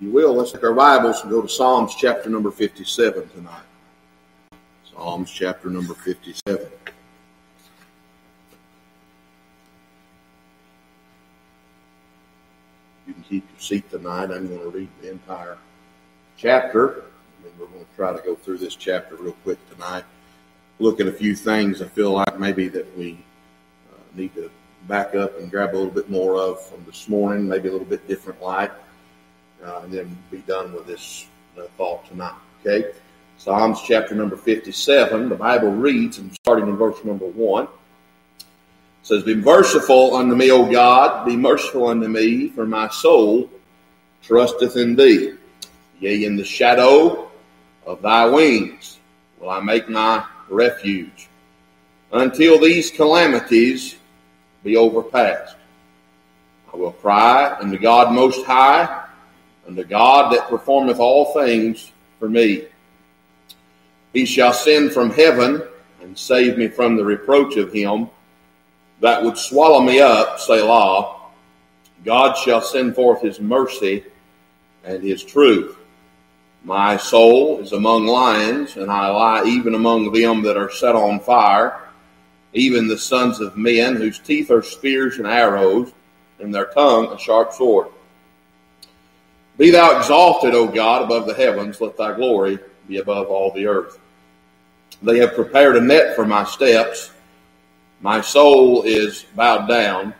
you will, let's take our Bibles and go to Psalms chapter number 57 tonight. Psalms chapter number 57. You can keep your seat tonight. I'm going to read the entire chapter. And we're going to try to go through this chapter real quick tonight. Look at a few things I feel like maybe that we uh, need to back up and grab a little bit more of from this morning, maybe a little bit different light uh, and then be done with this uh, thought tonight. Okay? Psalms chapter number 57, the Bible reads, and starting in verse number 1, says, Be merciful unto me, O God, be merciful unto me, for my soul trusteth in thee. Yea, in the shadow of thy wings will I make my refuge, until these calamities be overpassed. I will cry unto God Most High, unto God that performeth all things for me. He shall send from heaven and save me from the reproach of him that would swallow me up, Selah. God shall send forth his mercy and his truth. My soul is among lions, and I lie even among them that are set on fire, even the sons of men whose teeth are spears and arrows, and their tongue a sharp sword. Be thou exalted, O God, above the heavens. Let thy glory be above all the earth. They have prepared a net for my steps. My soul is bowed down.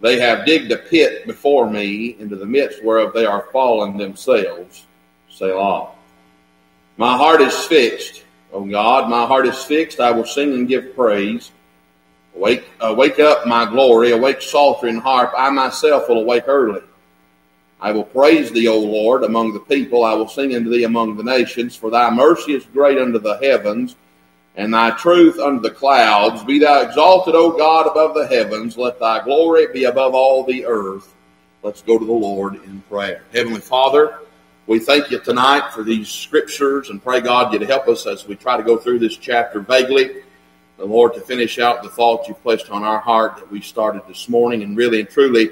They have digged a pit before me, into the midst whereof they are fallen themselves. Selah. My heart is fixed, O God. My heart is fixed. I will sing and give praise. Wake, uh, wake up, my glory. Awake, psaltery and harp. I myself will awake early. I will praise thee, O Lord, among the people. I will sing unto thee among the nations. For thy mercy is great unto the heavens, and thy truth unto the clouds. Be thou exalted, O God, above the heavens. Let thy glory be above all the earth. Let's go to the Lord in prayer. Heavenly Father, we thank you tonight for these scriptures and pray, God, you to help us as we try to go through this chapter vaguely. The Lord, to finish out the thoughts you've placed on our heart that we started this morning and really and truly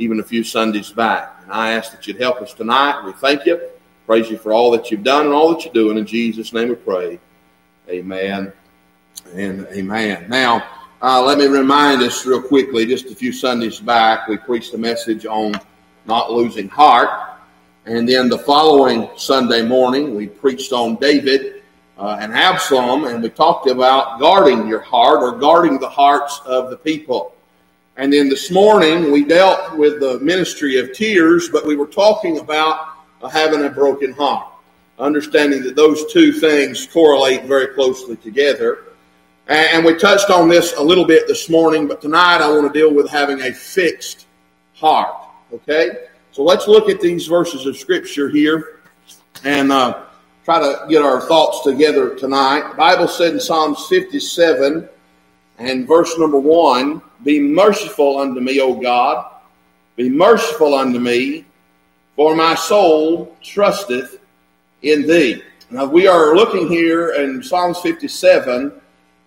even a few Sundays back. And I ask that you'd help us tonight. We thank you. Praise you for all that you've done and all that you're doing. In Jesus' name we pray. Amen and amen. Now, uh, let me remind us real quickly, just a few Sundays back, we preached a message on not losing heart. And then the following Sunday morning, we preached on David uh, and Absalom, and we talked about guarding your heart or guarding the hearts of the people. And then this morning we dealt with the ministry of tears, but we were talking about uh, having a broken heart, understanding that those two things correlate very closely together. And we touched on this a little bit this morning, but tonight I want to deal with having a fixed heart. Okay? So let's look at these verses of Scripture here and uh, try to get our thoughts together tonight. The Bible said in Psalms 57 and verse number 1 be merciful unto me, O God. Be merciful unto me, for my soul trusteth in thee. Now, we are looking here in Psalms 57,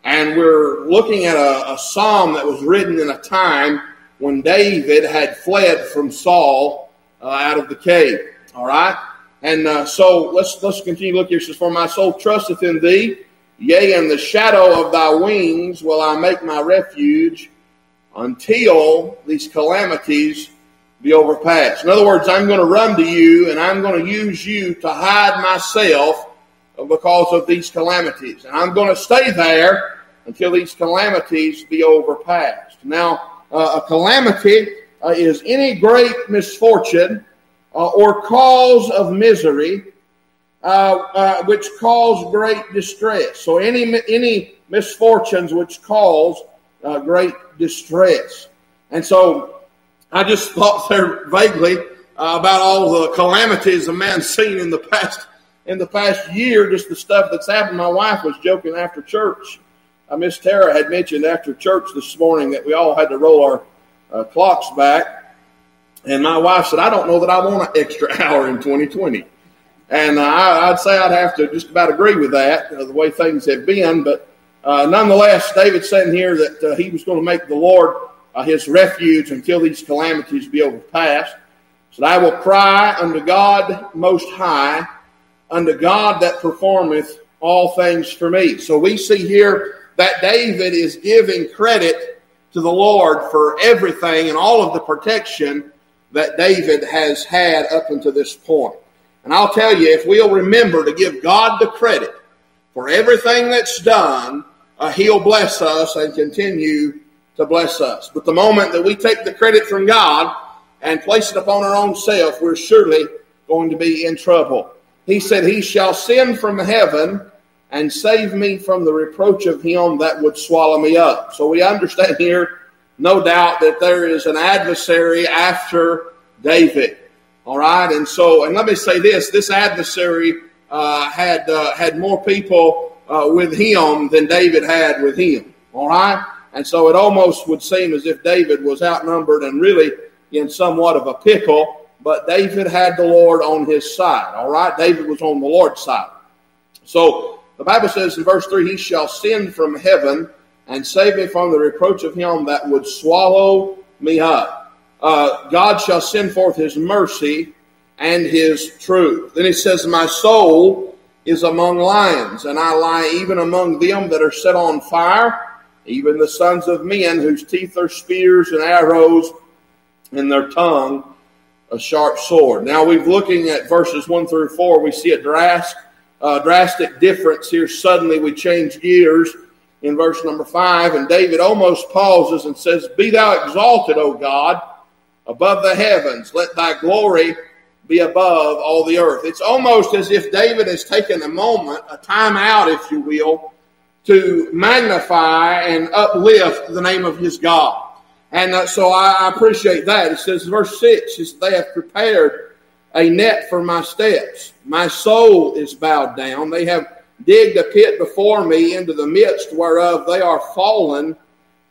and we're looking at a, a psalm that was written in a time when David had fled from Saul uh, out of the cave. All right? And uh, so let's let's continue to look here. It says, For my soul trusteth in thee, yea, in the shadow of thy wings will I make my refuge until these calamities be overpassed. In other words, I'm going to run to you and I'm going to use you to hide myself because of these calamities. And I'm going to stay there until these calamities be overpassed. Now, uh, a calamity uh, is any great misfortune uh, or cause of misery uh, uh, which cause great distress. So any any misfortunes which cause uh, great distress. And so I just thought there vaguely uh, about all the calamities a man's seen in the past in the past year, just the stuff that's happened. My wife was joking after church. Uh, Miss Tara had mentioned after church this morning that we all had to roll our uh, clocks back. And my wife said, I don't know that I want an extra hour in 2020. And I, would say I'd have to just about agree with that, uh, the way things have been. But uh, nonetheless, David said in here that uh, he was going to make the Lord uh, his refuge until these calamities be overpassed. So I will cry unto God most high, unto God that performeth all things for me. So we see here that David is giving credit to the Lord for everything and all of the protection that David has had up until this point. And I'll tell you, if we'll remember to give God the credit for everything that's done, uh, He'll bless us and continue to bless us. But the moment that we take the credit from God and place it upon our own self, we're surely going to be in trouble. He said, He shall send from heaven and save me from the reproach of him that would swallow me up. So we understand here, no doubt, that there is an adversary after David. All right, and so, and let me say this: this adversary uh, had uh, had more people uh, with him than David had with him. All right, and so it almost would seem as if David was outnumbered and really in somewhat of a pickle. But David had the Lord on his side. All right, David was on the Lord's side. So the Bible says in verse 3 He shall send from heaven and save me from the reproach of him that would swallow me up. Uh, God shall send forth his mercy and his truth. Then he says, My soul is among lions, and I lie even among them that are set on fire, even the sons of men whose teeth are spears and arrows, and their tongue a sharp sword. Now we've looking at verses 1 through 4. We see a drastic uh, drastic difference here. Suddenly we change gears in verse number five, and David almost pauses and says, Be thou exalted, O God, above the heavens. Let thy glory be above all the earth. It's almost as if David has taken a moment, a time out, if you will, to magnify and uplift the name of his God. And uh, so I, appreciate that. It says, verse 6 is they have prepared a net for my steps. My soul is bowed down. They have digged a pit before me into the midst whereof they are fallen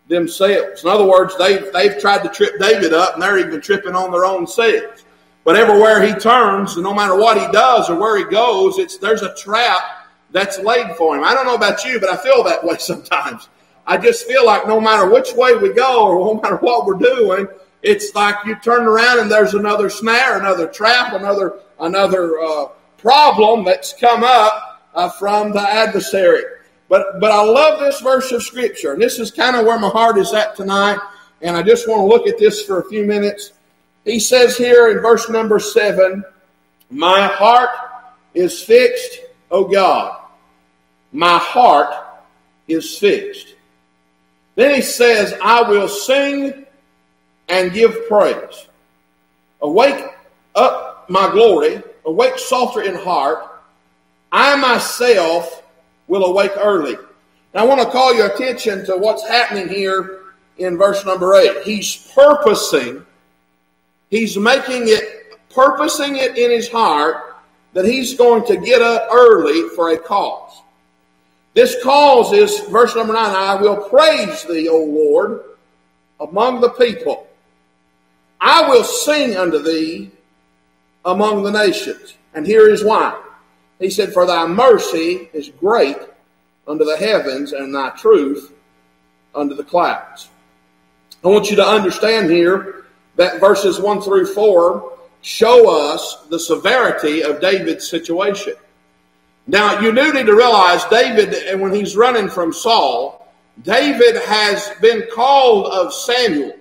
themselves. In other words, they've, they've tried to trip David up and they're even tripping on their own selves. But everywhere he turns, and no matter what he does or where he goes, it's, there's a trap that's laid for him. I don't know about you, but I feel that way sometimes. I just feel like no matter which way we go or no matter what we're doing, it's like you turn around and there's another snare, another trap, another another uh, problem that's come up uh, from the adversary. But but I love this verse of scripture, and this is kind of where my heart is at tonight. And I just want to look at this for a few minutes. He says here in verse number seven, "My heart is fixed, O God. My heart is fixed." Then he says, "I will sing." and give praise. Awake up my glory, awake psalter in heart. I myself will awake early. Now I want to call your attention to what's happening here in verse number eight. He's purposing, he's making it, purposing it in his heart that he's going to get up early for a cause. This cause is verse number nine I will praise thee, O Lord, among the people. I will sing unto thee among the nations. And here is why. He said, For thy mercy is great under the heavens, and thy truth under the clouds. I want you to understand here that verses 1 through 4 show us the severity of David's situation. Now, you do need to realize David, and when he's running from Saul, David has been called of Samuel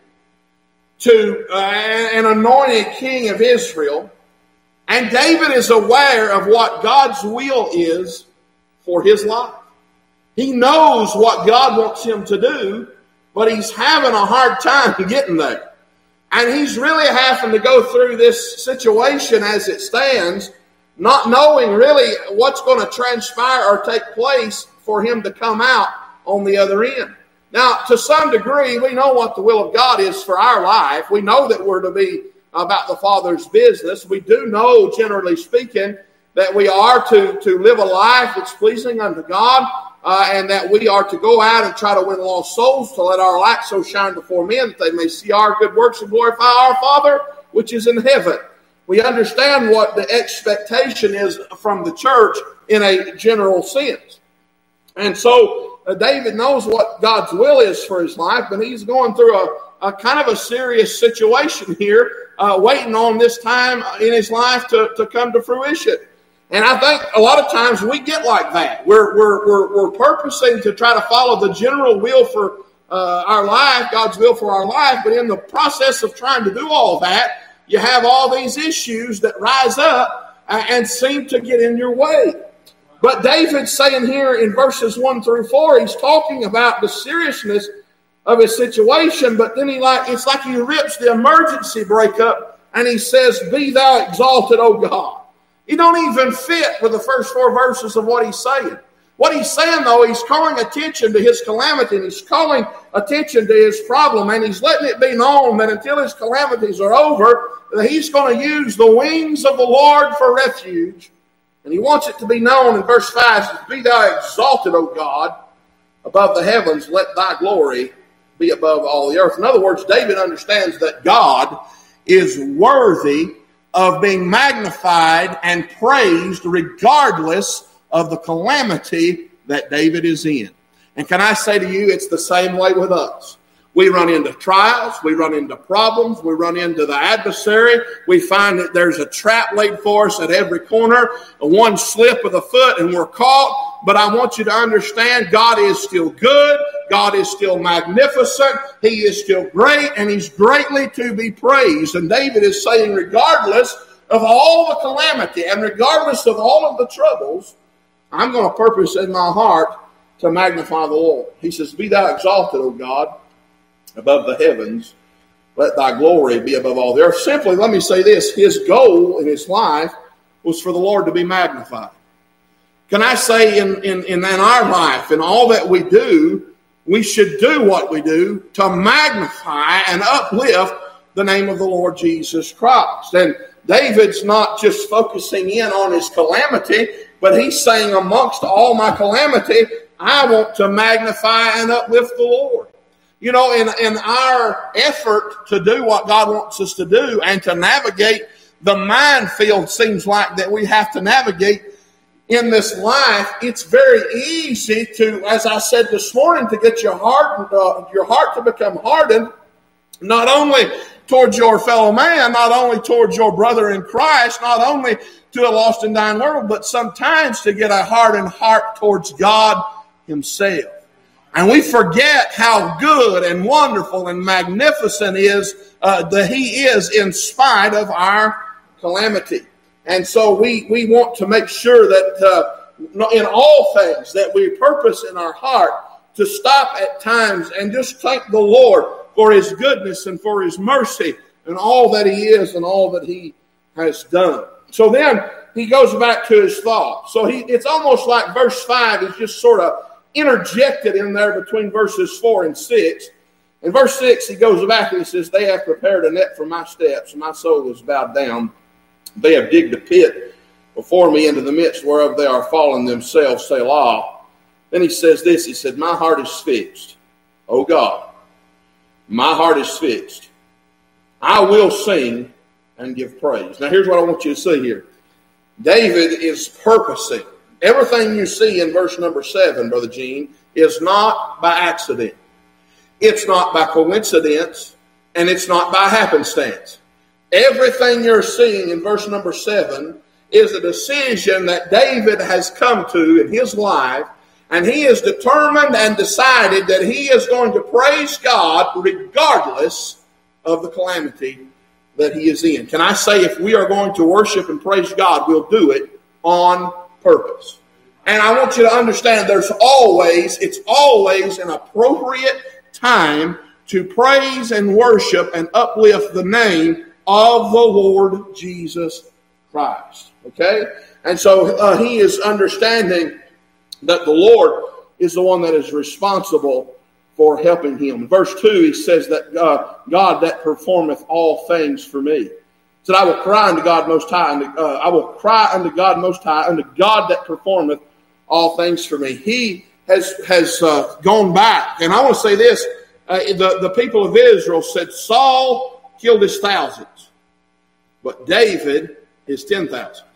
to uh, an anointed king of Israel. And David is aware of what God's will is for his life. He knows what God wants him to do, but he's having a hard time getting there. And he's really having to go through this situation as it stands, not knowing really what's going to transpire or take place for him to come out on the other end. Now, to some degree, we know what the will of God is for our life. We know that we're to be about the Father's business. We do know, generally speaking, that we are to, to live a life that's pleasing unto God, uh, and that we are to go out and try to win lost souls, to let our light so shine before men that they may see our good works and glorify our Father which is in heaven. We understand what the expectation is from the church in a general sense. And so uh, David knows what God's will is for his life, but he's going through a, a kind of a serious situation here uh, waiting on this time in his life to, to come to fruition. And I think a lot of times we get like that. We're, we're, we're, we're purposing to try to follow the general will for uh, our life, God's will for our life, but in the process of trying to do all that, you have all these issues that rise up and seem to get in your way. But David's saying here in verses 1 through 4, he's talking about the seriousness of his situation, but then he like it's like he rips the emergency brake up and he says, Be thou exalted, O God. He don't even fit with the first four verses of what he's saying. What he's saying, though, he's calling attention to his calamity and he's calling attention to his problem and he's letting it be known that until his calamities are over, that he's going to use the wings of the Lord for refuge. And he wants it to be known in verse 5 says, Be thou exalted, O God, above the heavens, let thy glory be above all the earth. In other words, David understands that God is worthy of being magnified and praised regardless of the calamity that David is in. And can I say to you, it's the same way with us. We run into trials, we run into problems, we run into the adversary. We find that there's a trap laid for us at every corner, one slip of the foot, and we're caught. But I want you to understand God is still good, God is still magnificent, He is still great, and He's greatly to be praised. And David is saying, regardless of all the calamity and regardless of all of the troubles, I'm going to purpose in my heart to magnify the Lord. He says, Be thou exalted, O God above the heavens. Let thy glory be above all the earth. Simply, let me say this his goal in his life was for the Lord to be magnified. Can I say in, in, in our life, in all that we do, we should do what we do to magnify and uplift the name of the Lord Jesus Christ. And David's not just focusing in on his calamity, but he's saying, amongst all my calamity, I want to magnify and uplift the Lord. You know, in, in our effort to do what God wants us to do and to navigate the minefield seems like that we have to navigate in this life, it's very easy to, as I said this morning, to get your heart, uh, your heart to become hardened, not only towards your fellow man, not only towards your brother in Christ, not only to a lost and dying world, but sometimes to get a hardened heart towards God Himself. And we forget how good and wonderful and magnificent is uh, that He is in spite of our calamity. And so we, we want to make sure that uh, in all things that we purpose in our heart to stop at times and just thank the Lord for His goodness and for His mercy and all that He is and all that He has done. So then he goes back to his thought. So he, it's almost like verse 5 is just sort of interjected in there between verses 4 and 6. In verse 6, he goes back and he says, They have prepared a net for my steps, and my soul is bowed down. They have digged a pit before me into the midst whereof they are fallen themselves, Selah. Then he says this He said, My heart is fixed. O God, my heart is fixed. I will sing and give praise. Now, here's what I want you to see here David is purposing Everything you see in verse number seven, Brother Gene, is not by accident. It's not by coincidence, and it's not by happenstance. Everything you're seeing in verse number seven is a decision that David has come to in his life, and he is determined and decided that he is going to praise God regardless of the calamity that he is in. Can I say, if we are going to worship and praise God, we'll do it on purpose. And I want you to understand there's always, it's always an appropriate time to praise and worship and uplift the name of the Lord Jesus Christ. Okay? And so uh, he is understanding that the Lord is the one that is responsible for helping him. Verse 2, he says that uh, God that performeth all things for me said, I will cry unto God most high, and uh, I will cry unto God most high, unto God that performeth all things for me. He has has uh, gone back, and I want to say this: uh, the the people of Israel said Saul killed his thousands, but David his ten thousands.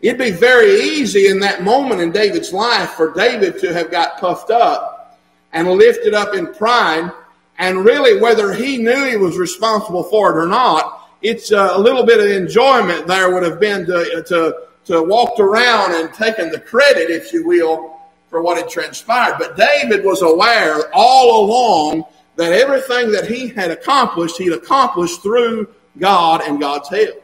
It'd be very easy in that moment in David's life for David to have got puffed up and lifted up in pride, and really whether he knew he was responsible for it or not, it's a little bit of enjoyment there would have been to, to, to walk around and taken the credit, if you will, for what had transpired. But David was aware all along that everything that he had accomplished, he'd accomplished through God and God's help.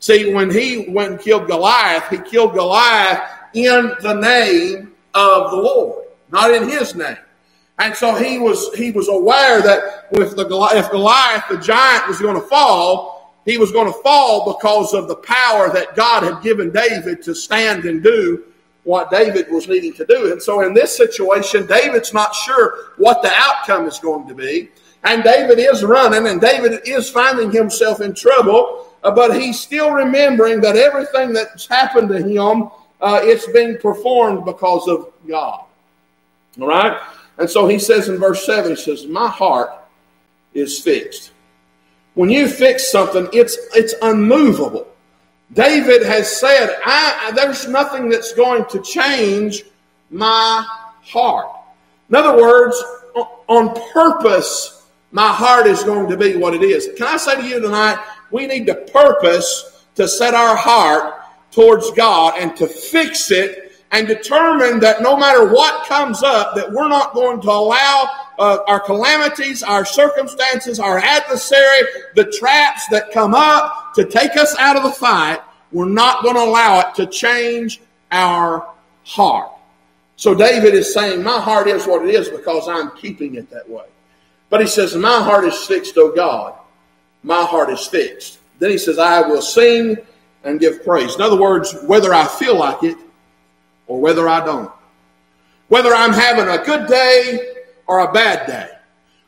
See, when he went and killed Goliath, he killed Goliath in the name of the Lord, not in his name. And so he was he was aware that if the if Goliath the giant was going to fall, he was going to fall because of the power that God had given David to stand and do what David was needing to do. And so in this situation, David's not sure what the outcome is going to be. And David is running and David is finding himself in trouble, uh, but he's still remembering that everything that's happened to him, uh, it's being performed because of God. All right? And so he says in verse 7, he says, My heart is fixed. When you fix something, it's, it's unmovable. David has said, I, There's nothing that's going to change my heart. In other words, on purpose, my heart is going to be what it is. Can I say to you tonight, we need to purpose to set our heart towards God and to fix it and determine that no matter what comes up, that we're not going to allow uh, our calamities, our circumstances, our adversary, the traps that come up to take us out of the fight, we're not going to allow it to change our heart. So David is saying, My heart is what it is because I'm keeping it that way. But he says, My heart is fixed, O God. My heart is fixed. Then he says, I will sing and give praise. In other words, whether I feel like it or whether I don't. Whether I'm having a good day or a bad day.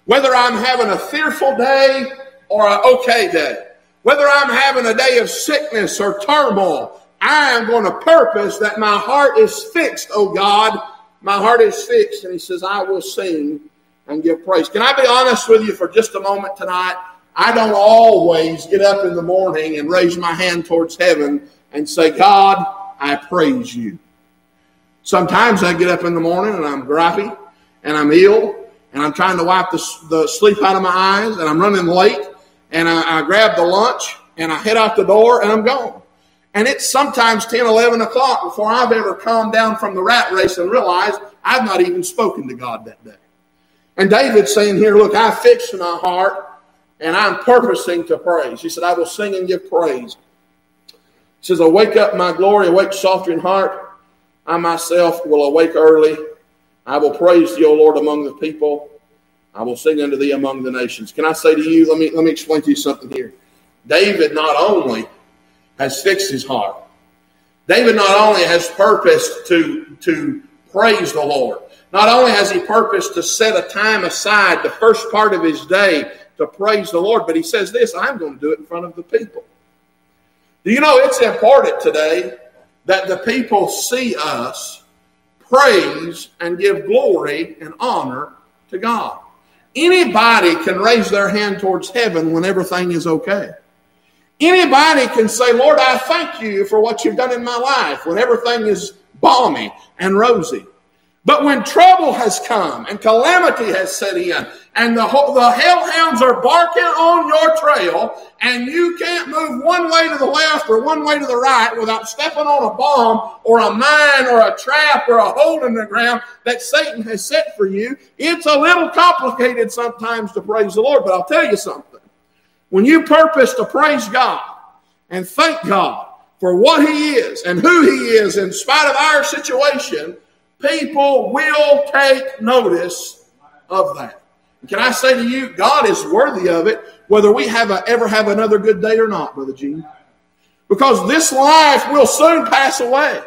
Whether I'm having a fearful day or an okay day. Whether I'm having a day of sickness or turmoil. I am going to purpose that my heart is fixed, oh God. My heart is fixed. And he says, I will sing and give praise. Can I be honest with you for just a moment tonight? I don't always get up in the morning and raise my hand towards heaven and say, God, I praise you. Sometimes I get up in the morning and I'm gripey and I'm ill and I'm trying to wipe the, the sleep out of my eyes and I'm running late and I, I grab the lunch and I head out the door and I'm gone. And it's sometimes 10, 11 o'clock before I've ever calmed down from the rat race and realized I've not even spoken to God that day. And David's saying here, look, I fixed my heart and I'm purposing to praise. He said, I will sing and give praise. He says, Awake up my glory, awake soft in heart. I myself will awake early. I will praise thee, O Lord, among the people. I will sing unto thee among the nations. Can I say to you, let me, let me explain to you something here. David not only has fixed his heart, David not only has purposed to, to praise the Lord, not only has he purposed to set a time aside, the first part of his day, to praise the Lord, but he says this I'm going to do it in front of the people. Do you know it's important today that the people see us praise and give glory and honor to God. Anybody can raise their hand towards heaven when everything is okay. Anybody can say, Lord, I thank you for what you've done in my life when everything is balmy and rosy. But when trouble has come and calamity has set in and the, the hellhounds are barking on your trail and you can't move one way to the left or one way to the right without stepping on a bomb or a mine or a trap or a hole in the ground that Satan has set for you, it's a little complicated sometimes to praise the Lord. But I'll tell you something. When you purpose to praise God and thank God for what He is and who He is in spite of our situation, people will take notice of that. can I say to you, God is worthy of it, whether we have a, ever have another good day or not, Brother Gene. Because this life will soon pass away.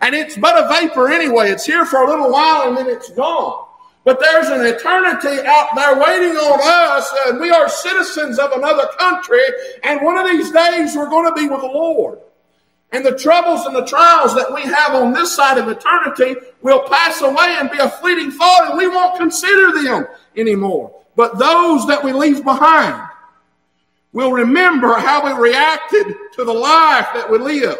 And it's but a vapor anyway. It's here for a little while and then it's gone. But there's an eternity out there waiting on us, and we are citizens of another country, and one of these days we're going to be with the Lord. And the troubles and the trials that we have on this side of eternity will pass away and be a fleeting thought, and we won't consider them anymore. But those that we leave behind will remember how we reacted to the life that we lived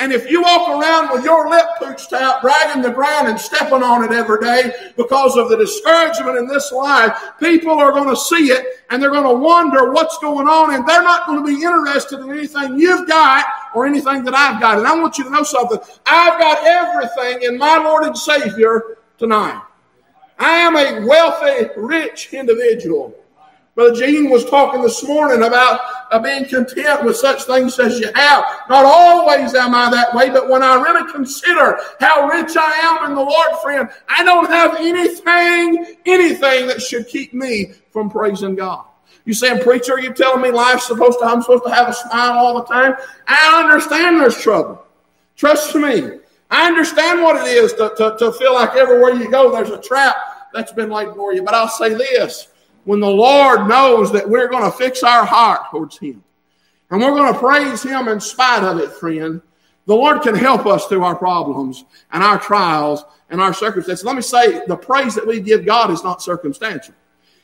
And if you walk around with your lip pooched out, dragging the ground and stepping on it every day because of the discouragement in this life, people are going to see it and they're going to wonder what's going on and they're not going to be interested in anything you've got or anything that I've got. And I want you to know something. I've got everything in my Lord and Savior tonight. I am a wealthy, rich individual. Brother Gene was talking this morning about uh, being content with such things as you have. Not always am I that way, but when I really consider how rich I am in the Lord, friend, I don't have anything, anything that should keep me from praising God. You saying, preacher, you telling me life's supposed to, I'm supposed to have a smile all the time? I understand there's trouble. Trust me. I understand what it is to, to, to feel like everywhere you go, there's a trap that's been laid for you. But I'll say this when the Lord knows that we're going to fix our heart towards Him and we're going to praise Him in spite of it, friend, the Lord can help us through our problems and our trials and our circumstances. Let me say the praise that we give God is not circumstantial.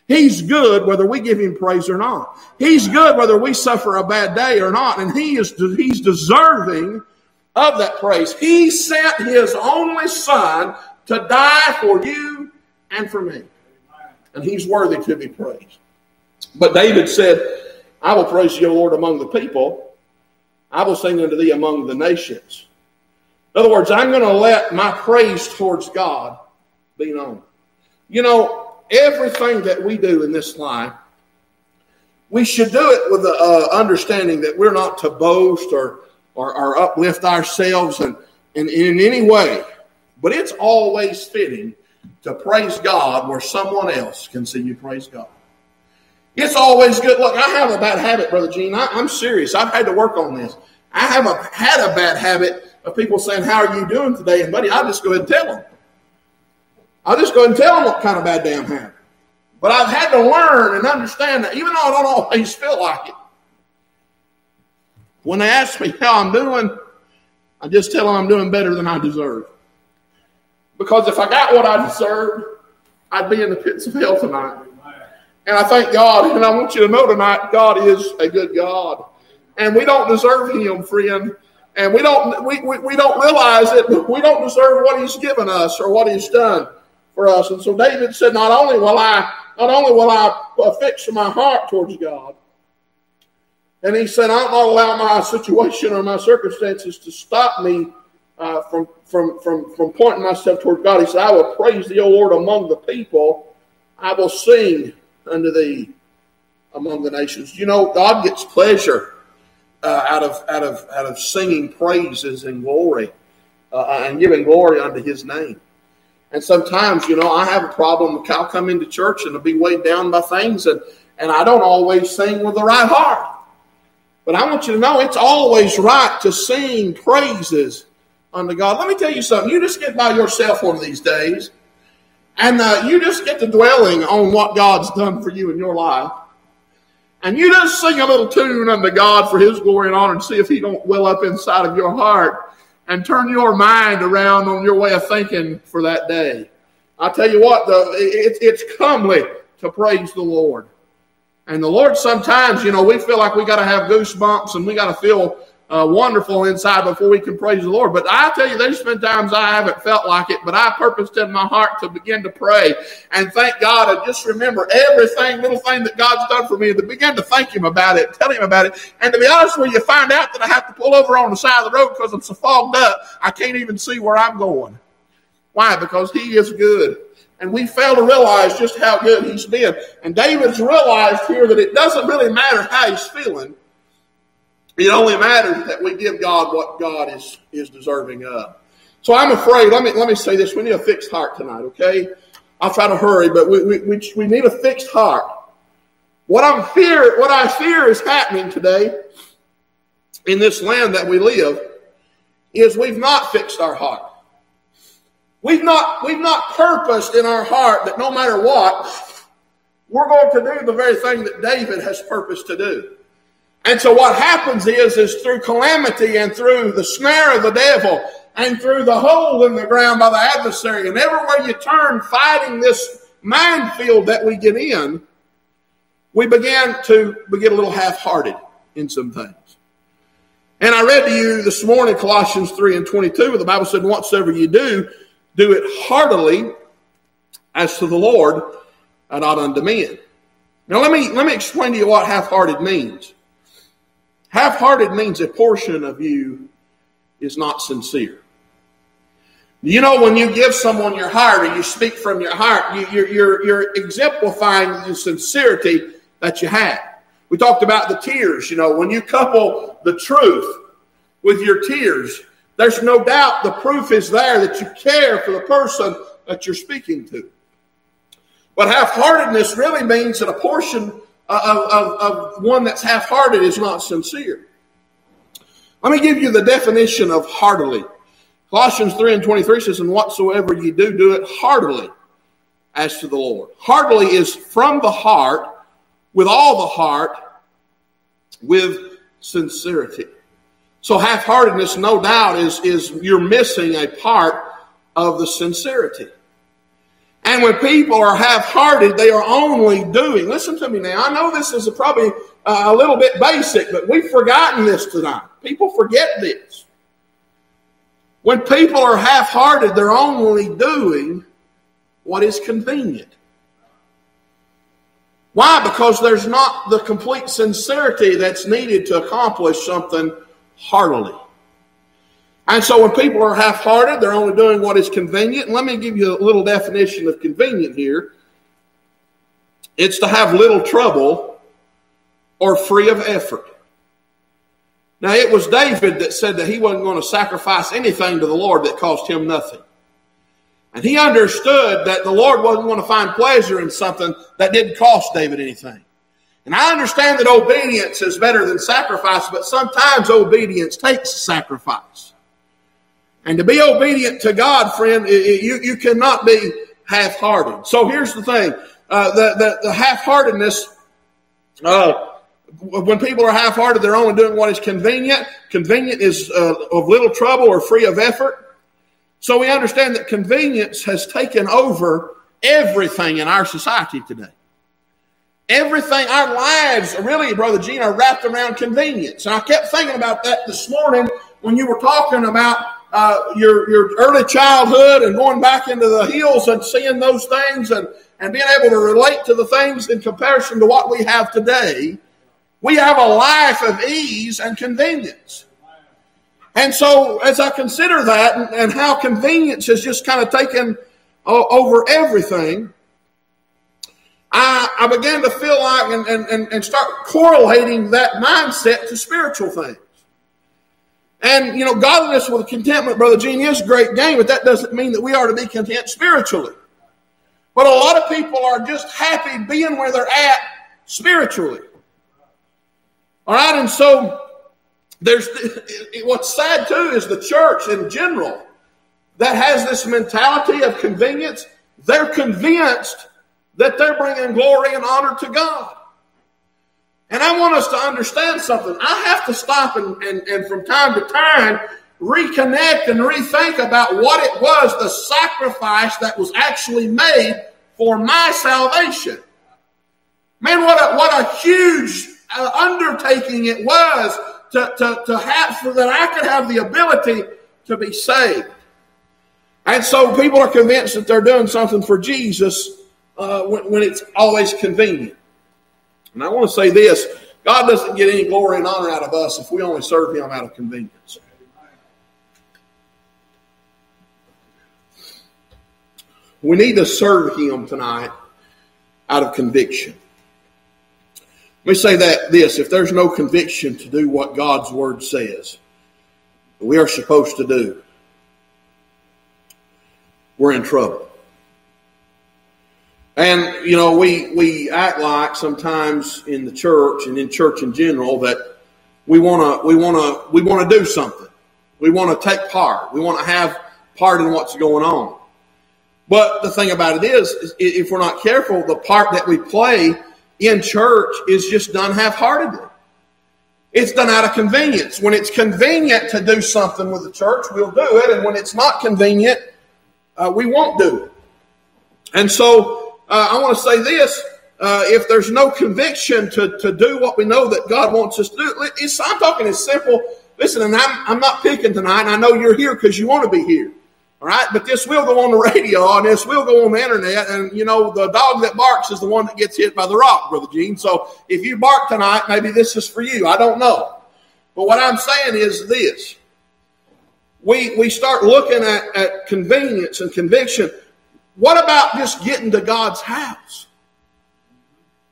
He's good whether we give him praise or not. He's good whether we suffer a bad day or not. And he is, he's deserving of that praise. He sent his only son to die for you and for me and he's worthy to be praised. But David said, I will praise you, Lord, among the people. I will sing unto thee among the nations. In other words, I'm going to let my praise towards God be known. You know, everything that we do in this life, we should do it with the uh, understanding that we're not to boast or, or, or uplift ourselves in, in, in any way. But it's always fitting to praise God where someone else can see you praise God. It's always good. Look, I have a bad habit, Brother Gene. I, am serious. I've had to work on this. I have a, had a bad habit of people saying, How are you doing today? And, buddy, I'll just go ahead and tell them. I'll just go ahead and tell them what kind of bad day I'm having. But I've had to learn and understand that even though I don't always feel like it, when they ask me how I'm doing, I just tell them I'm doing better than I deserve. Because if I got what I deserved, I'd be in the pits of hell tonight. And I thank God, and I want you to know tonight, God is a good God. And we don't deserve Him, friend. And we don't we, we, we don't realize it, we don't deserve what He's given us or what He's done for us. And so David said, Not only will I not only will I fix my heart towards God, and he said, I'll not allow my situation or my circumstances to stop me uh, from, from, from, from pointing myself toward God. He said, I will praise thee, O Lord, among the people. I will sing unto thee among the nations. You know, God gets pleasure uh, out, of, out, of, out of singing praises and glory uh, and giving glory unto his name. And sometimes, you know, I have a problem. I'll come into church and I'll be weighed down by things, and, and I don't always sing with the right heart. But I want you to know it's always right to sing praises unto God. Let me tell you something. You just get by yourself one of these days, and uh, you just get to dwelling on what God's done for you in your life. And you just sing a little tune unto God for His glory and honor and see if He don't well up inside of your heart and turn your mind around on your way of thinking for that day. I tell you what, the, it, it's comely to praise the Lord. And the Lord, sometimes, you know, we feel like we got to have goosebumps and we got to feel uh, wonderful inside before we can praise the Lord. But I tell you, there's been times I haven't felt like it, but I purposed in my heart to begin to pray and thank God and just remember everything, little thing that God's done for me and to begin to thank Him about it, tell Him about it. And to be honest with you, find out that I have to pull over on the side of the road because I'm so fogged up, I can't even see where I'm going. Why? Because He is good. And we fail to realize just how good He's been. And David's realized here that it doesn't really matter how he's feeling it only matters that we give God what God is, is deserving of. So I'm afraid, let me, let me say this, we need a fixed heart tonight, okay? I'll try to hurry, but we, we, we, we need a fixed heart. What I'm fear, what I fear is happening today in this land that we live is we've not fixed our heart. We've not, we've not purposed in our heart that no matter what, we're going to do the very thing that David has purposed to do. And so what happens is, is through calamity and through the snare of the devil and through the hole in the ground by the adversary and everywhere you turn fighting this minefield that we get in, we began to we get a little half-hearted in some things. And I read to you this morning Colossians 3 and 22, where the Bible said, Whatsoever you do, do it heartily as to the Lord and not unto men. Now let me let me explain to you what half-hearted means. Half-hearted means a portion of you is not sincere. You know, when you give someone your heart or you speak from your heart, you, you're, you're, you're exemplifying the sincerity that you have. We talked about the tears. You know, when you couple the truth with your tears, there's no doubt the proof is there that you care for the person that you're speaking to. But half heartedness really means that a portion of, of, of one that's half hearted is not sincere. Let me give you the definition of heartily. Colossians 3 and 23 says, And whatsoever ye do, do it heartily as to the Lord. Heartily is from the heart, with all the heart, with sincerity. So half heartedness, no doubt, is, is you're missing a part of the sincerity. And when people are half hearted, they are only doing. Listen to me now. I know this is a, probably uh, a little bit basic, but we've forgotten this tonight. People forget this. When people are half hearted, they're only doing what is convenient. Why? Because there's not the complete sincerity that's needed to accomplish something heartily. And so when people are half hearted, they're only doing what is convenient. And let me give you a little definition of convenient here it's to have little trouble or free of effort. Now, it was David that said that he wasn't going to sacrifice anything to the Lord that cost him nothing. And he understood that the Lord wasn't going to find pleasure in something that didn't cost David anything. And I understand that obedience is better than sacrifice, but sometimes obedience takes sacrifice. And to be obedient to God, friend, you, you cannot be half hearted. So here's the thing uh, the, the, the half heartedness, uh, when people are half hearted, they're only doing what is convenient. Convenient is uh, of little trouble or free of effort. So we understand that convenience has taken over everything in our society today. Everything, our lives, really, Brother Gene, are wrapped around convenience. And I kept thinking about that this morning when you were talking about uh, your your early childhood and going back into the hills and seeing those things and, and being able to relate to the things in comparison to what we have today. We have a life of ease and convenience. And so, as I consider that and, and how convenience has just kind of taken uh, over everything, I, I began to feel like and, and, and start correlating that mindset to spiritual things. And, you know, godliness with contentment, Brother Gene, is great gain, but that doesn't mean that we are to be content spiritually. But a lot of people are just happy being where they're at spiritually. All right, and so there's what's sad too is the church in general that has this mentality of convenience. They're convinced that they're bringing glory and honor to God. And I want us to understand something. I have to stop and, and, and from time to time reconnect and rethink about what it was the sacrifice that was actually made for my salvation. Man, what a, what a huge uh, undertaking it was to, to, to have, so that I could have the ability to be saved. And so people are convinced that they're doing something for Jesus uh, when, when it's always convenient. And I want to say this God doesn't get any glory and honor out of us if we only serve Him out of convenience. We need to serve Him tonight out of conviction. Let me say that this if there's no conviction to do what God's Word says, we are supposed to do, we're in trouble. And, you know, we, we act like sometimes in the church and in church in general that we want to, we want to, we want to do something. We want to take part. We want to have part in what's going on. But the thing about it is, is if we're not careful, the part that we play in church is just done half-heartedly. It's done out of convenience. When it's convenient to do something with the church, we'll do it. And when it's not convenient, uh, we won't do it. And so uh, I want to say this. Uh, if there's no conviction to, to do what we know that God wants us to do, I'm talking as simple listen, and I'm, I'm not picking tonight, and I know you're here because you want to be here. All right, but this will go on the radio and this will go on the internet. And you know, the dog that barks is the one that gets hit by the rock, Brother Gene. So if you bark tonight, maybe this is for you. I don't know. But what I'm saying is this. We, we start looking at, at convenience and conviction. What about just getting to God's house?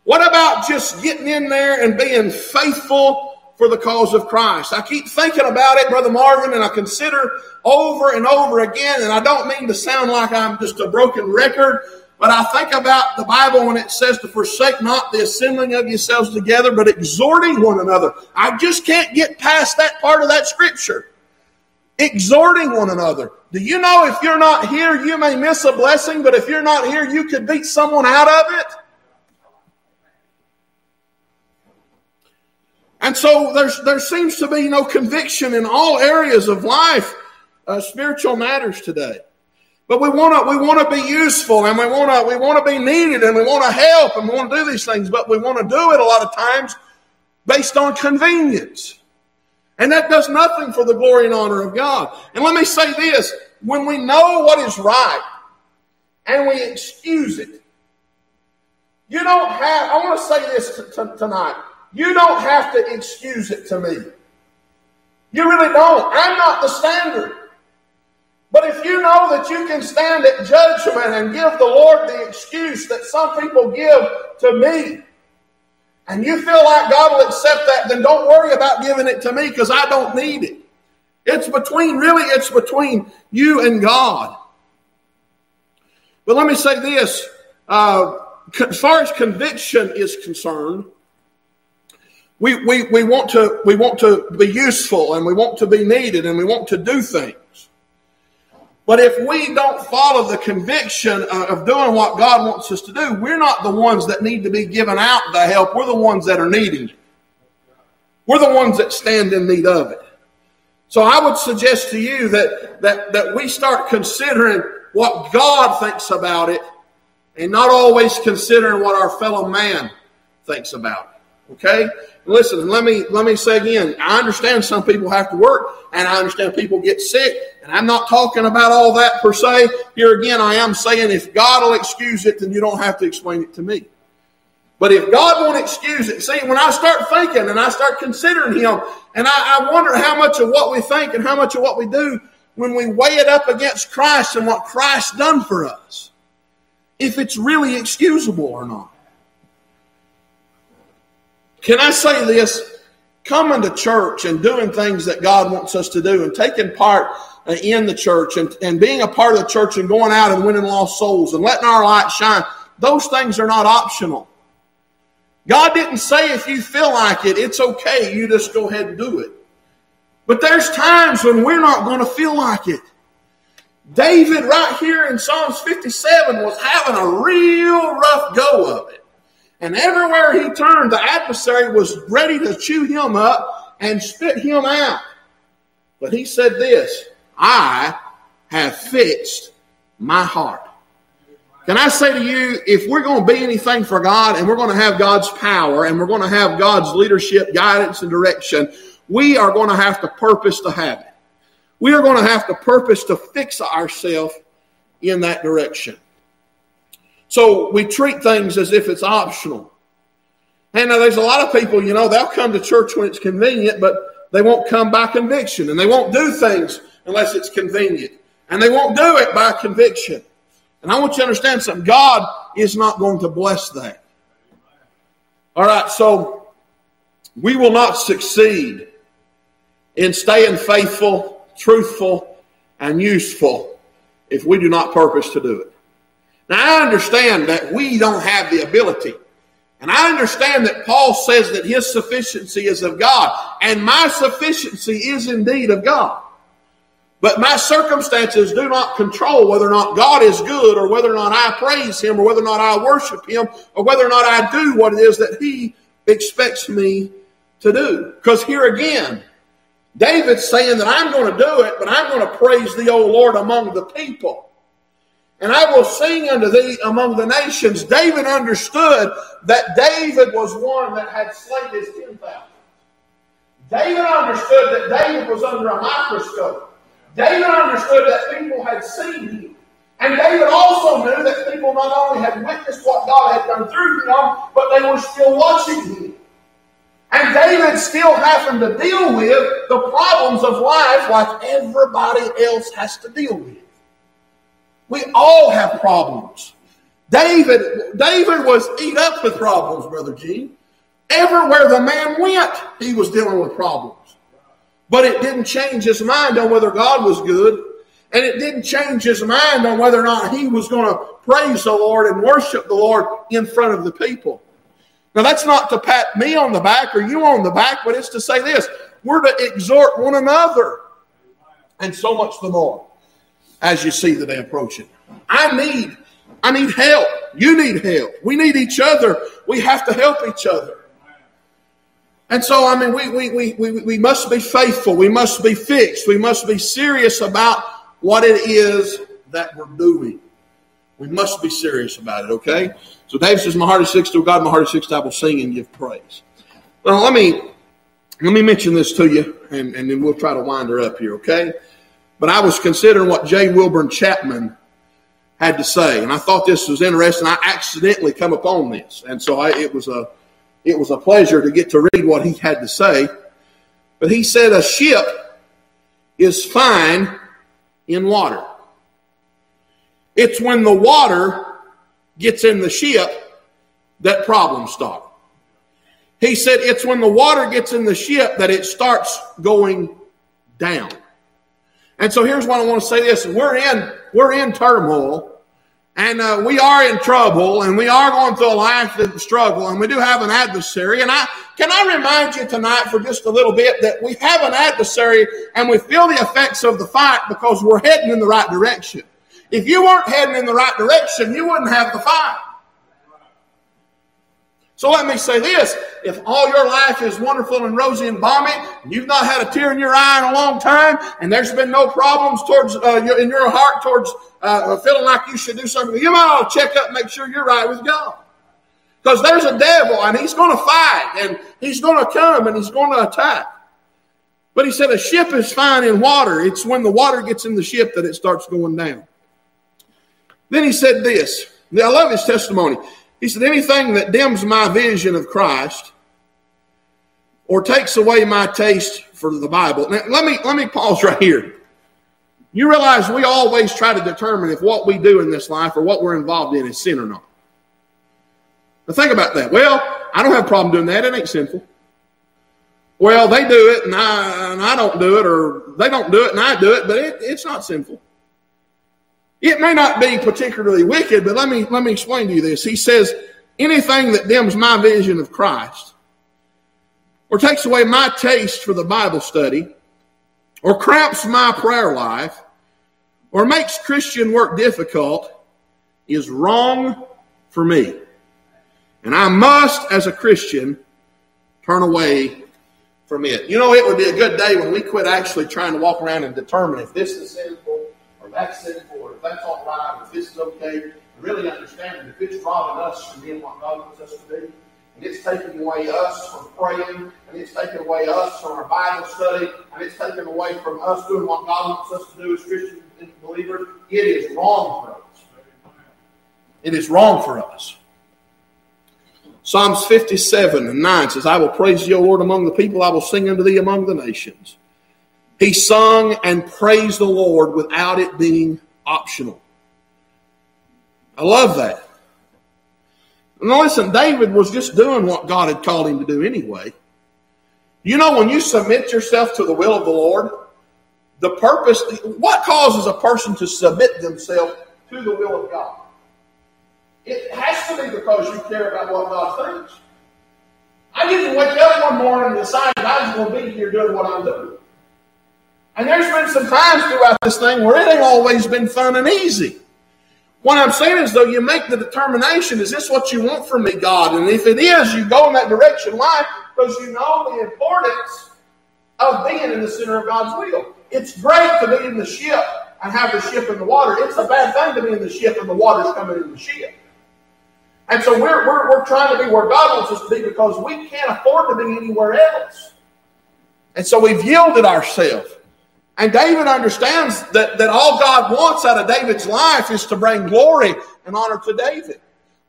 What about just getting in there and being faithful for the cause of Christ. I keep thinking about it, Brother Marvin, and I consider over and over again, and I don't mean to sound like I'm just a broken record, but I think about the Bible when it says to forsake not the assembling of yourselves together, but exhorting one another. I just can't get past that part of that scripture. Exhorting one another. Do you know if you're not here, you may miss a blessing, but if you're not here, you could beat someone out of it? And so there's, there seems to be no conviction in all areas of life, uh, spiritual matters today. But we want to we want to be useful and we want to we want to be needed and we want to help and we want to do these things, but we want to do it a lot of times based on convenience. And that does nothing for the glory and honor of God. And let me say this, when we know what is right and we excuse it, you don't have I want to say this t- t- tonight. You don't have to excuse it to me. You really don't. I'm not the standard. But if you know that you can stand at judgment and give the Lord the excuse that some people give to me, and you feel like God will accept that, then don't worry about giving it to me because I don't need it. It's between, really, it's between you and God. But let me say this uh, as far as conviction is concerned, we, we, we, want to, we want to be useful and we want to be needed and we want to do things. But if we don't follow the conviction uh, of doing what God wants us to do, we're not the ones that need to be given out the help. We're the ones that are needing it. We're the ones that stand in need of it. So I would suggest to you that, that, that we start considering what God thinks about it and not always considering what our fellow man thinks about it. Okay? Listen, let me let me say again. I understand some people have to work, and I understand people get sick, and I'm not talking about all that per se. Here again, I am saying if God will excuse it, then you don't have to explain it to me. But if God won't excuse it, see, when I start thinking and I start considering Him, and I, I wonder how much of what we think and how much of what we do when we weigh it up against Christ and what Christ done for us, if it's really excusable or not. Can I say this? Coming to church and doing things that God wants us to do and taking part uh, in the church and, and being a part of the church and going out and winning lost souls and letting our light shine, those things are not optional. God didn't say if you feel like it, it's okay, you just go ahead and do it. But there's times when we're not going to feel like it. David, right here in Psalms 57, was having a real rough go of it. And everywhere he turned, the adversary was ready to chew him up and spit him out. But he said this I have fixed my heart. Can I say to you, if we're going to be anything for God and we're going to have God's power and we're going to have God's leadership, guidance, and direction, we are going to have to purpose to have it. We are going to have to purpose to fix ourselves in that direction. So we treat things as if it's optional. And now there's a lot of people, you know, they'll come to church when it's convenient, but they won't come by conviction. And they won't do things unless it's convenient. And they won't do it by conviction. And I want you to understand something. God is not going to bless that. All right, so we will not succeed in staying faithful, truthful, and useful if we do not purpose to do it. Now, I understand that we don't have the ability. And I understand that Paul says that his sufficiency is of God, and my sufficiency is indeed of God. But my circumstances do not control whether or not God is good, or whether or not I praise Him, or whether or not I worship Him, or whether or not I do what it is that He expects me to do. Because here again, David's saying that I'm going to do it, but I'm going to praise the old Lord among the people and I will sing unto thee among the nations. David understood that David was one that had slain his 10,000. David understood that David was under a microscope. David understood that people had seen him. And David also knew that people not only had witnessed what God had done through him, but they were still watching him. And David still having to deal with the problems of life like everybody else has to deal with. We all have problems. David, David was eat up with problems, Brother Gene. Everywhere the man went, he was dealing with problems. But it didn't change his mind on whether God was good. And it didn't change his mind on whether or not he was going to praise the Lord and worship the Lord in front of the people. Now, that's not to pat me on the back or you on the back, but it's to say this we're to exhort one another. And so much the more as you see the day approaching. I need, I need help. You need help. We need each other. We have to help each other. And so, I mean, we, we, we, we, we must be faithful. We must be fixed. We must be serious about what it is that we're doing. We must be serious about it, okay? So David says, My heart is sick to God, my heart is sick to I will sing and give praise. Well, let me let me mention this to you, and, and then we'll try to wind her up here, okay? But I was considering what J. Wilbur Chapman had to say, and I thought this was interesting. I accidentally come upon this, and so I, it was a it was a pleasure to get to read what he had to say. But he said a ship is fine in water. It's when the water gets in the ship that problems start. He said it's when the water gets in the ship that it starts going down. And so here's what I want to say this. We're in, we're in turmoil and uh, we are in trouble and we are going through a life of struggle and we do have an adversary. And I, can I remind you tonight for just a little bit that we have an adversary and we feel the effects of the fight because we're heading in the right direction. If you weren't heading in the right direction, you wouldn't have the fight. So let me say this. If all your life is wonderful and rosy and balmy, and you've not had a tear in your eye in a long time, and there's been no problems towards uh, in your heart towards uh, feeling like you should do something, you might ought to check up make sure you're right with God. Because there's a devil, and he's going to fight, and he's going to come, and he's going to attack. But he said a ship is fine in water. It's when the water gets in the ship that it starts going down. Then he said this. I love his testimony. He said, anything that dims my vision of Christ or takes away my taste for the Bible. Now, let me, let me pause right here. You realize we always try to determine if what we do in this life or what we're involved in is sin or not. Now think about that. Well, I don't have a problem doing that. It ain't sinful. Well, they do it and I, and I don't do it, or they don't do it and I do it, but it, it's not sinful. It may not be particularly wicked, but let me, let me explain to you this. He says, anything that dims my vision of Christ, or takes away my taste for the Bible study, or cramps my prayer life, or makes Christian work difficult, is wrong for me. And I must, as a Christian, turn away from it. You know, it would be a good day when we quit actually trying to walk around and determine if this is sinful that's sinful or if that's all right, if this is okay, really understanding if it's robbing us from being what God wants us to be, and it's taking away us from praying, and it's taking away us from our Bible study, and it's taking away from us doing what God wants us to do as Christian believers, it is wrong for us. It is wrong for us. Psalms 57 and 9 says, I will praise you, O Lord, among the people. I will sing unto thee among the nations. He sung and praised the Lord without it being optional. I love that. Now listen, David was just doing what God had called him to do anyway. You know, when you submit yourself to the will of the Lord, the purpose, what causes a person to submit themselves to the will of God? It has to be because you care about what God thinks. I didn't wake up one morning and decide I was going to be here doing what I'm doing. And there's been some times throughout this thing where it ain't always been fun and easy. What I'm saying is, though, you make the determination, is this what you want from me, God? And if it is, you go in that direction. Why? Because you know the importance of being in the center of God's will. It's great to be in the ship and have the ship in the water. It's a bad thing to be in the ship and the water's coming in the ship. And so we're, we're, we're trying to be where God wants us to be because we can't afford to be anywhere else. And so we've yielded ourselves. And David understands that, that all God wants out of David's life is to bring glory and honor to David.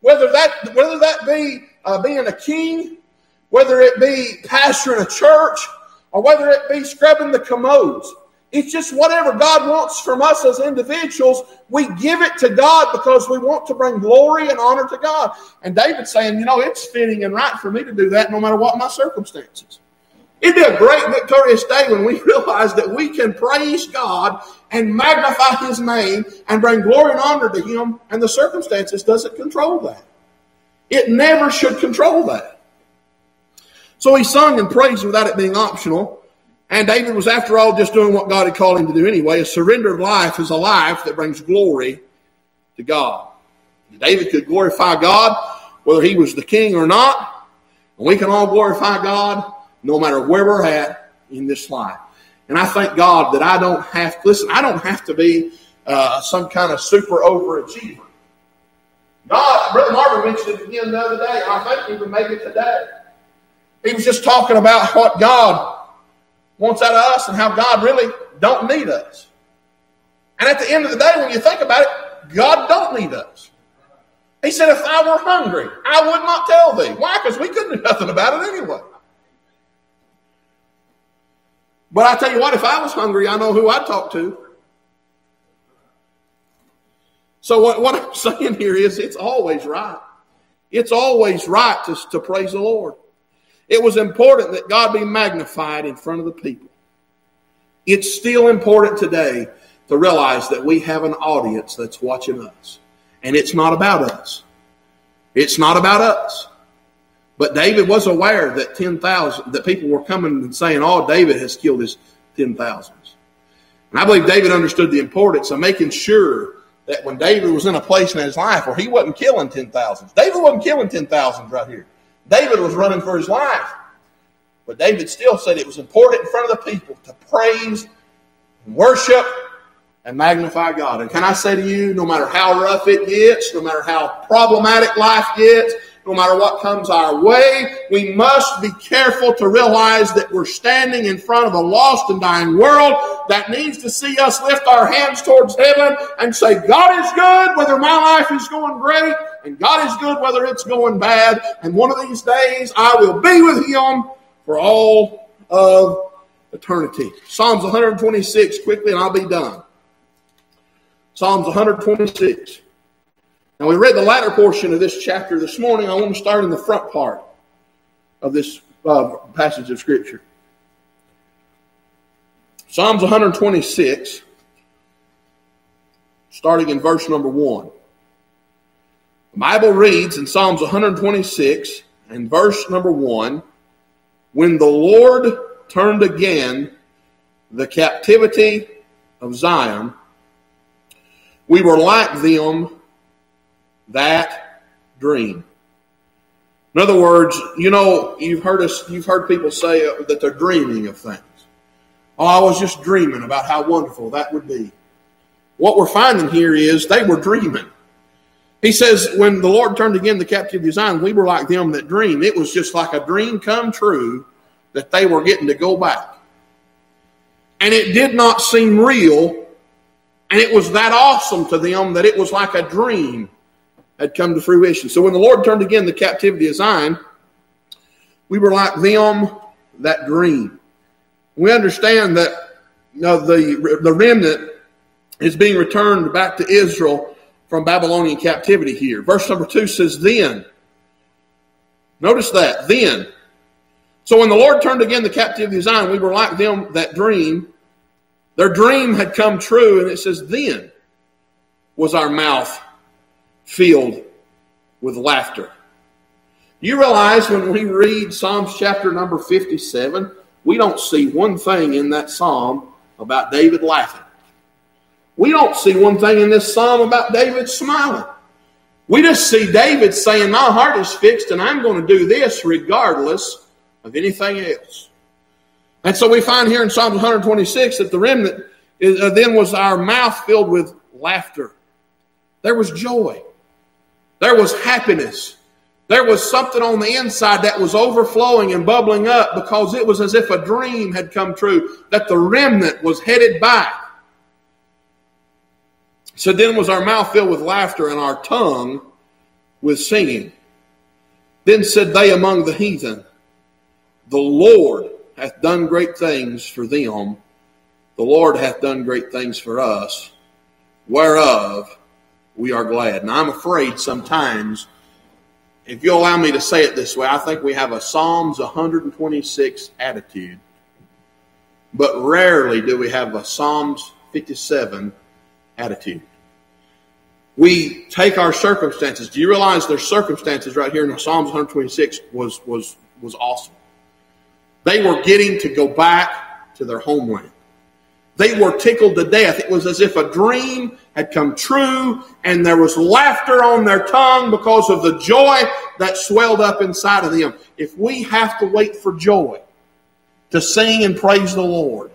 Whether that, whether that be uh, being a king, whether it be pastoring a church, or whether it be scrubbing the commodes. It's just whatever God wants from us as individuals, we give it to God because we want to bring glory and honor to God. And David's saying, you know, it's fitting and right for me to do that no matter what my circumstances. It'd be a great victorious day when we realize that we can praise God and magnify His name and bring glory and honor to Him, and the circumstances doesn't control that. It never should control that. So he sung and praised without it being optional. And David was, after all, just doing what God had called him to do anyway. A surrender of life is a life that brings glory to God. David could glorify God whether he was the king or not. And we can all glorify God no matter where we're at in this life. And I thank God that I don't have, listen, I don't have to be uh, some kind of super overachiever. God, Brother Marvin mentioned it again the other day. I think even maybe today. He was just talking about what God wants out of us and how God really don't need us. And at the end of the day, when you think about it, God don't need us. He said, if I were hungry, I would not tell thee. Why? Because we couldn't do nothing about it anyway. But I tell you what, if I was hungry, I know who I'd talk to. So what, what I'm saying here is it's always right. It's always right to, to praise the Lord. It was important that God be magnified in front of the people. It's still important today to realize that we have an audience that's watching us. And it's not about us. It's not about us. But David was aware that 10,000, that people were coming and saying, oh, David has killed his 10,000s. And I believe David understood the importance of making sure that when David was in a place in his life where he wasn't killing 10,000s, David wasn't killing 10,000s right here. David was running for his life. But David still said it was important in front of the people to praise, worship, and magnify God. And can I say to you, no matter how rough it gets, no matter how problematic life gets, no matter what comes our way, we must be careful to realize that we're standing in front of a lost and dying world that needs to see us lift our hands towards heaven and say, God is good whether my life is going great, and God is good whether it's going bad. And one of these days I will be with Him for all of eternity. Psalms 126, quickly, and I'll be done. Psalms 126. Now, we read the latter portion of this chapter this morning. I want to start in the front part of this uh, passage of Scripture. Psalms 126, starting in verse number 1. The Bible reads in Psalms 126 and verse number 1 When the Lord turned again the captivity of Zion, we were like them that dream. In other words, you know, you've heard us, you've heard people say that they're dreaming of things. Oh, I was just dreaming about how wonderful that would be. What we're finding here is they were dreaming. He says, when the Lord turned again the captivity of we were like them that dream. It was just like a dream come true that they were getting to go back. And it did not seem real. And it was that awesome to them that it was like a dream had come to fruition. So when the Lord turned again the captivity of Zion, we were like them that dream. We understand that you know, the, the remnant is being returned back to Israel from Babylonian captivity here. Verse number two says, Then. Notice that, then. So when the Lord turned again the captivity of Zion, we were like them that dream. Their dream had come true, and it says, Then was our mouth filled with laughter. You realize when we read Psalms chapter number 57, we don't see one thing in that psalm about David laughing. We don't see one thing in this psalm about David smiling. We just see David saying, My heart is fixed and I'm going to do this regardless of anything else. And so we find here in Psalm 126 that the remnant is, uh, then was our mouth filled with laughter. There was joy. There was happiness. There was something on the inside that was overflowing and bubbling up because it was as if a dream had come true, that the remnant was headed back. So then was our mouth filled with laughter and our tongue with singing. Then said they among the heathen, The Lord hath done great things for them. The Lord hath done great things for us, whereof we are glad. And I'm afraid sometimes, if you'll allow me to say it this way, I think we have a Psalms 126 attitude. But rarely do we have a Psalms 57 attitude. We take our circumstances. Do you realize their circumstances right here in Psalms 126 was, was, was awesome? They were getting to go back to their homeland. They were tickled to death. It was as if a dream had come true and there was laughter on their tongue because of the joy that swelled up inside of them. If we have to wait for joy to sing and praise the Lord,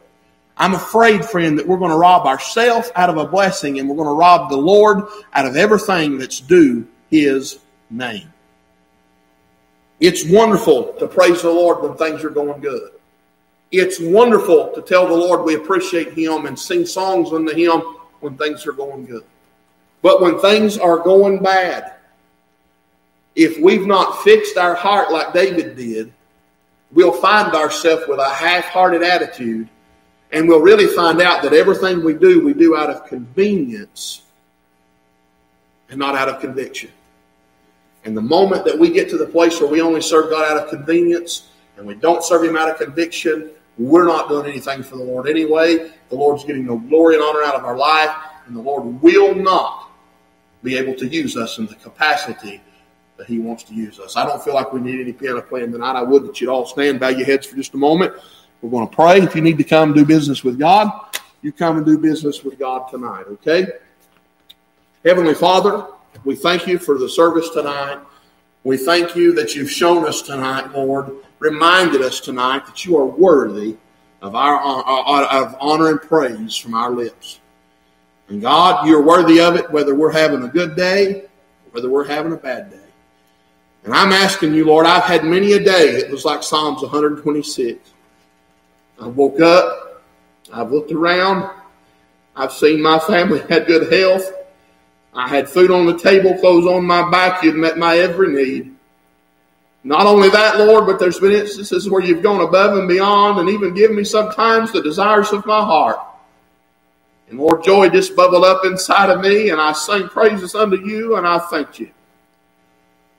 I'm afraid, friend, that we're going to rob ourselves out of a blessing and we're going to rob the Lord out of everything that's due His name. It's wonderful to praise the Lord when things are going good. It's wonderful to tell the Lord we appreciate Him and sing songs unto Him when things are going good. But when things are going bad, if we've not fixed our heart like David did, we'll find ourselves with a half hearted attitude and we'll really find out that everything we do, we do out of convenience and not out of conviction. And the moment that we get to the place where we only serve God out of convenience and we don't serve Him out of conviction, we're not doing anything for the Lord anyway. The Lord's getting no glory and honor out of our life, and the Lord will not be able to use us in the capacity that He wants to use us. I don't feel like we need any piano playing tonight. I would that you'd all stand, bow your heads for just a moment. We're going to pray. If you need to come do business with God, you come and do business with God tonight, okay? Heavenly Father, we thank you for the service tonight. We thank you that you've shown us tonight, Lord, reminded us tonight that you are worthy of our uh, uh, of honor and praise from our lips. And God, you're worthy of it whether we're having a good day, whether we're having a bad day. And I'm asking you, Lord, I've had many a day it was like Psalms 126. I woke up, I've looked around, I've seen my family had good health. I had food on the table, clothes on my back. You'd met my every need. Not only that, Lord, but there's been instances where you've gone above and beyond and even given me sometimes the desires of my heart. And Lord, joy just bubbled up inside of me, and I sing praises unto you, and I thank you.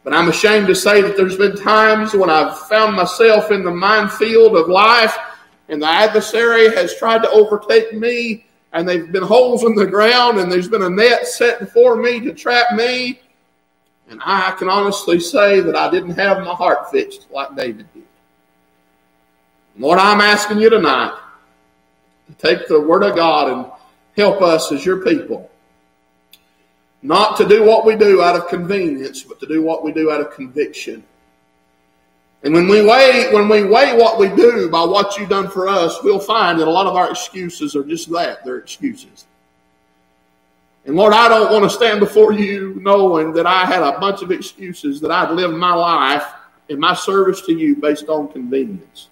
But I'm ashamed to say that there's been times when I've found myself in the minefield of life and the adversary has tried to overtake me, and there've been holes in the ground, and there's been a net set before me to trap me. And I can honestly say that I didn't have my heart fixed like David did. Lord, I'm asking you tonight to take the Word of God and help us as your people. Not to do what we do out of convenience, but to do what we do out of conviction. And when we weigh, when we weigh what we do by what you've done for us, we'll find that a lot of our excuses are just that. They're excuses. And Lord, I don't want to stand before you knowing that I had a bunch of excuses that I'd lived my life in my service to you based on convenience.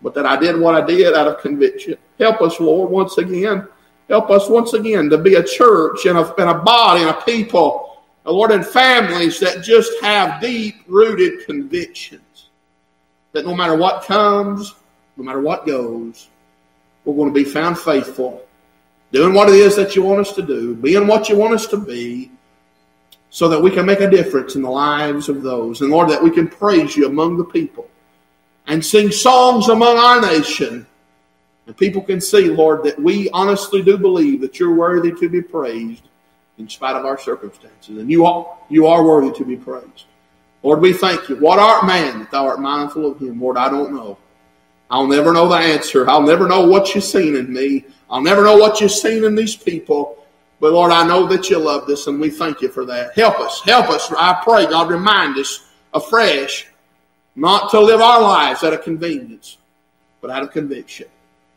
But that I did what I did out of conviction. Help us, Lord, once again. Help us once again to be a church and a, and a body and a people uh, Lord, and families that just have deep rooted convictions that no matter what comes, no matter what goes, we're going to be found faithful, doing what it is that you want us to do, being what you want us to be, so that we can make a difference in the lives of those. And Lord, that we can praise you among the people and sing songs among our nation. And people can see, Lord, that we honestly do believe that you're worthy to be praised in spite of our circumstances. And you are, you are worthy to be praised. Lord, we thank you. What art man that thou art mindful of him? Lord, I don't know. I'll never know the answer. I'll never know what you've seen in me. I'll never know what you've seen in these people. But Lord, I know that you love this and we thank you for that. Help us. Help us. I pray, God, remind us afresh not to live our lives out of convenience, but out of conviction.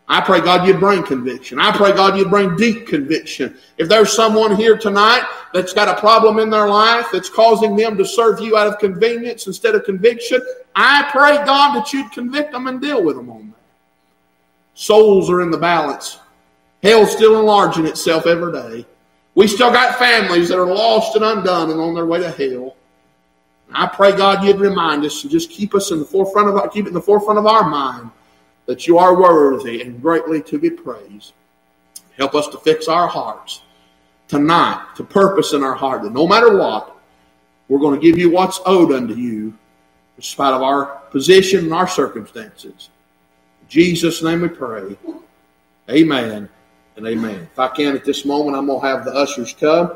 I pray, God, you'd bring conviction. I pray, God, you'd bring deep conviction. If there's someone here tonight that's got a problem in their life that's causing them to serve you out of convenience instead of conviction, I pray, God, that you'd convict them and deal with them on that. Souls are in the balance. Hell's still enlarging itself every day. We still got families that are lost and undone and on their way to hell. I pray, God, you'd remind us and just keep us in the forefront of our, keep it in the forefront of our mind that you are worthy and greatly to be praised. Help us to fix our hearts tonight, to purpose in our heart that no matter what, we're going to give you what's owed unto you, in spite of our position and our circumstances. In Jesus' name we pray. Amen and amen. If I can at this moment, I'm going to have the ushers come.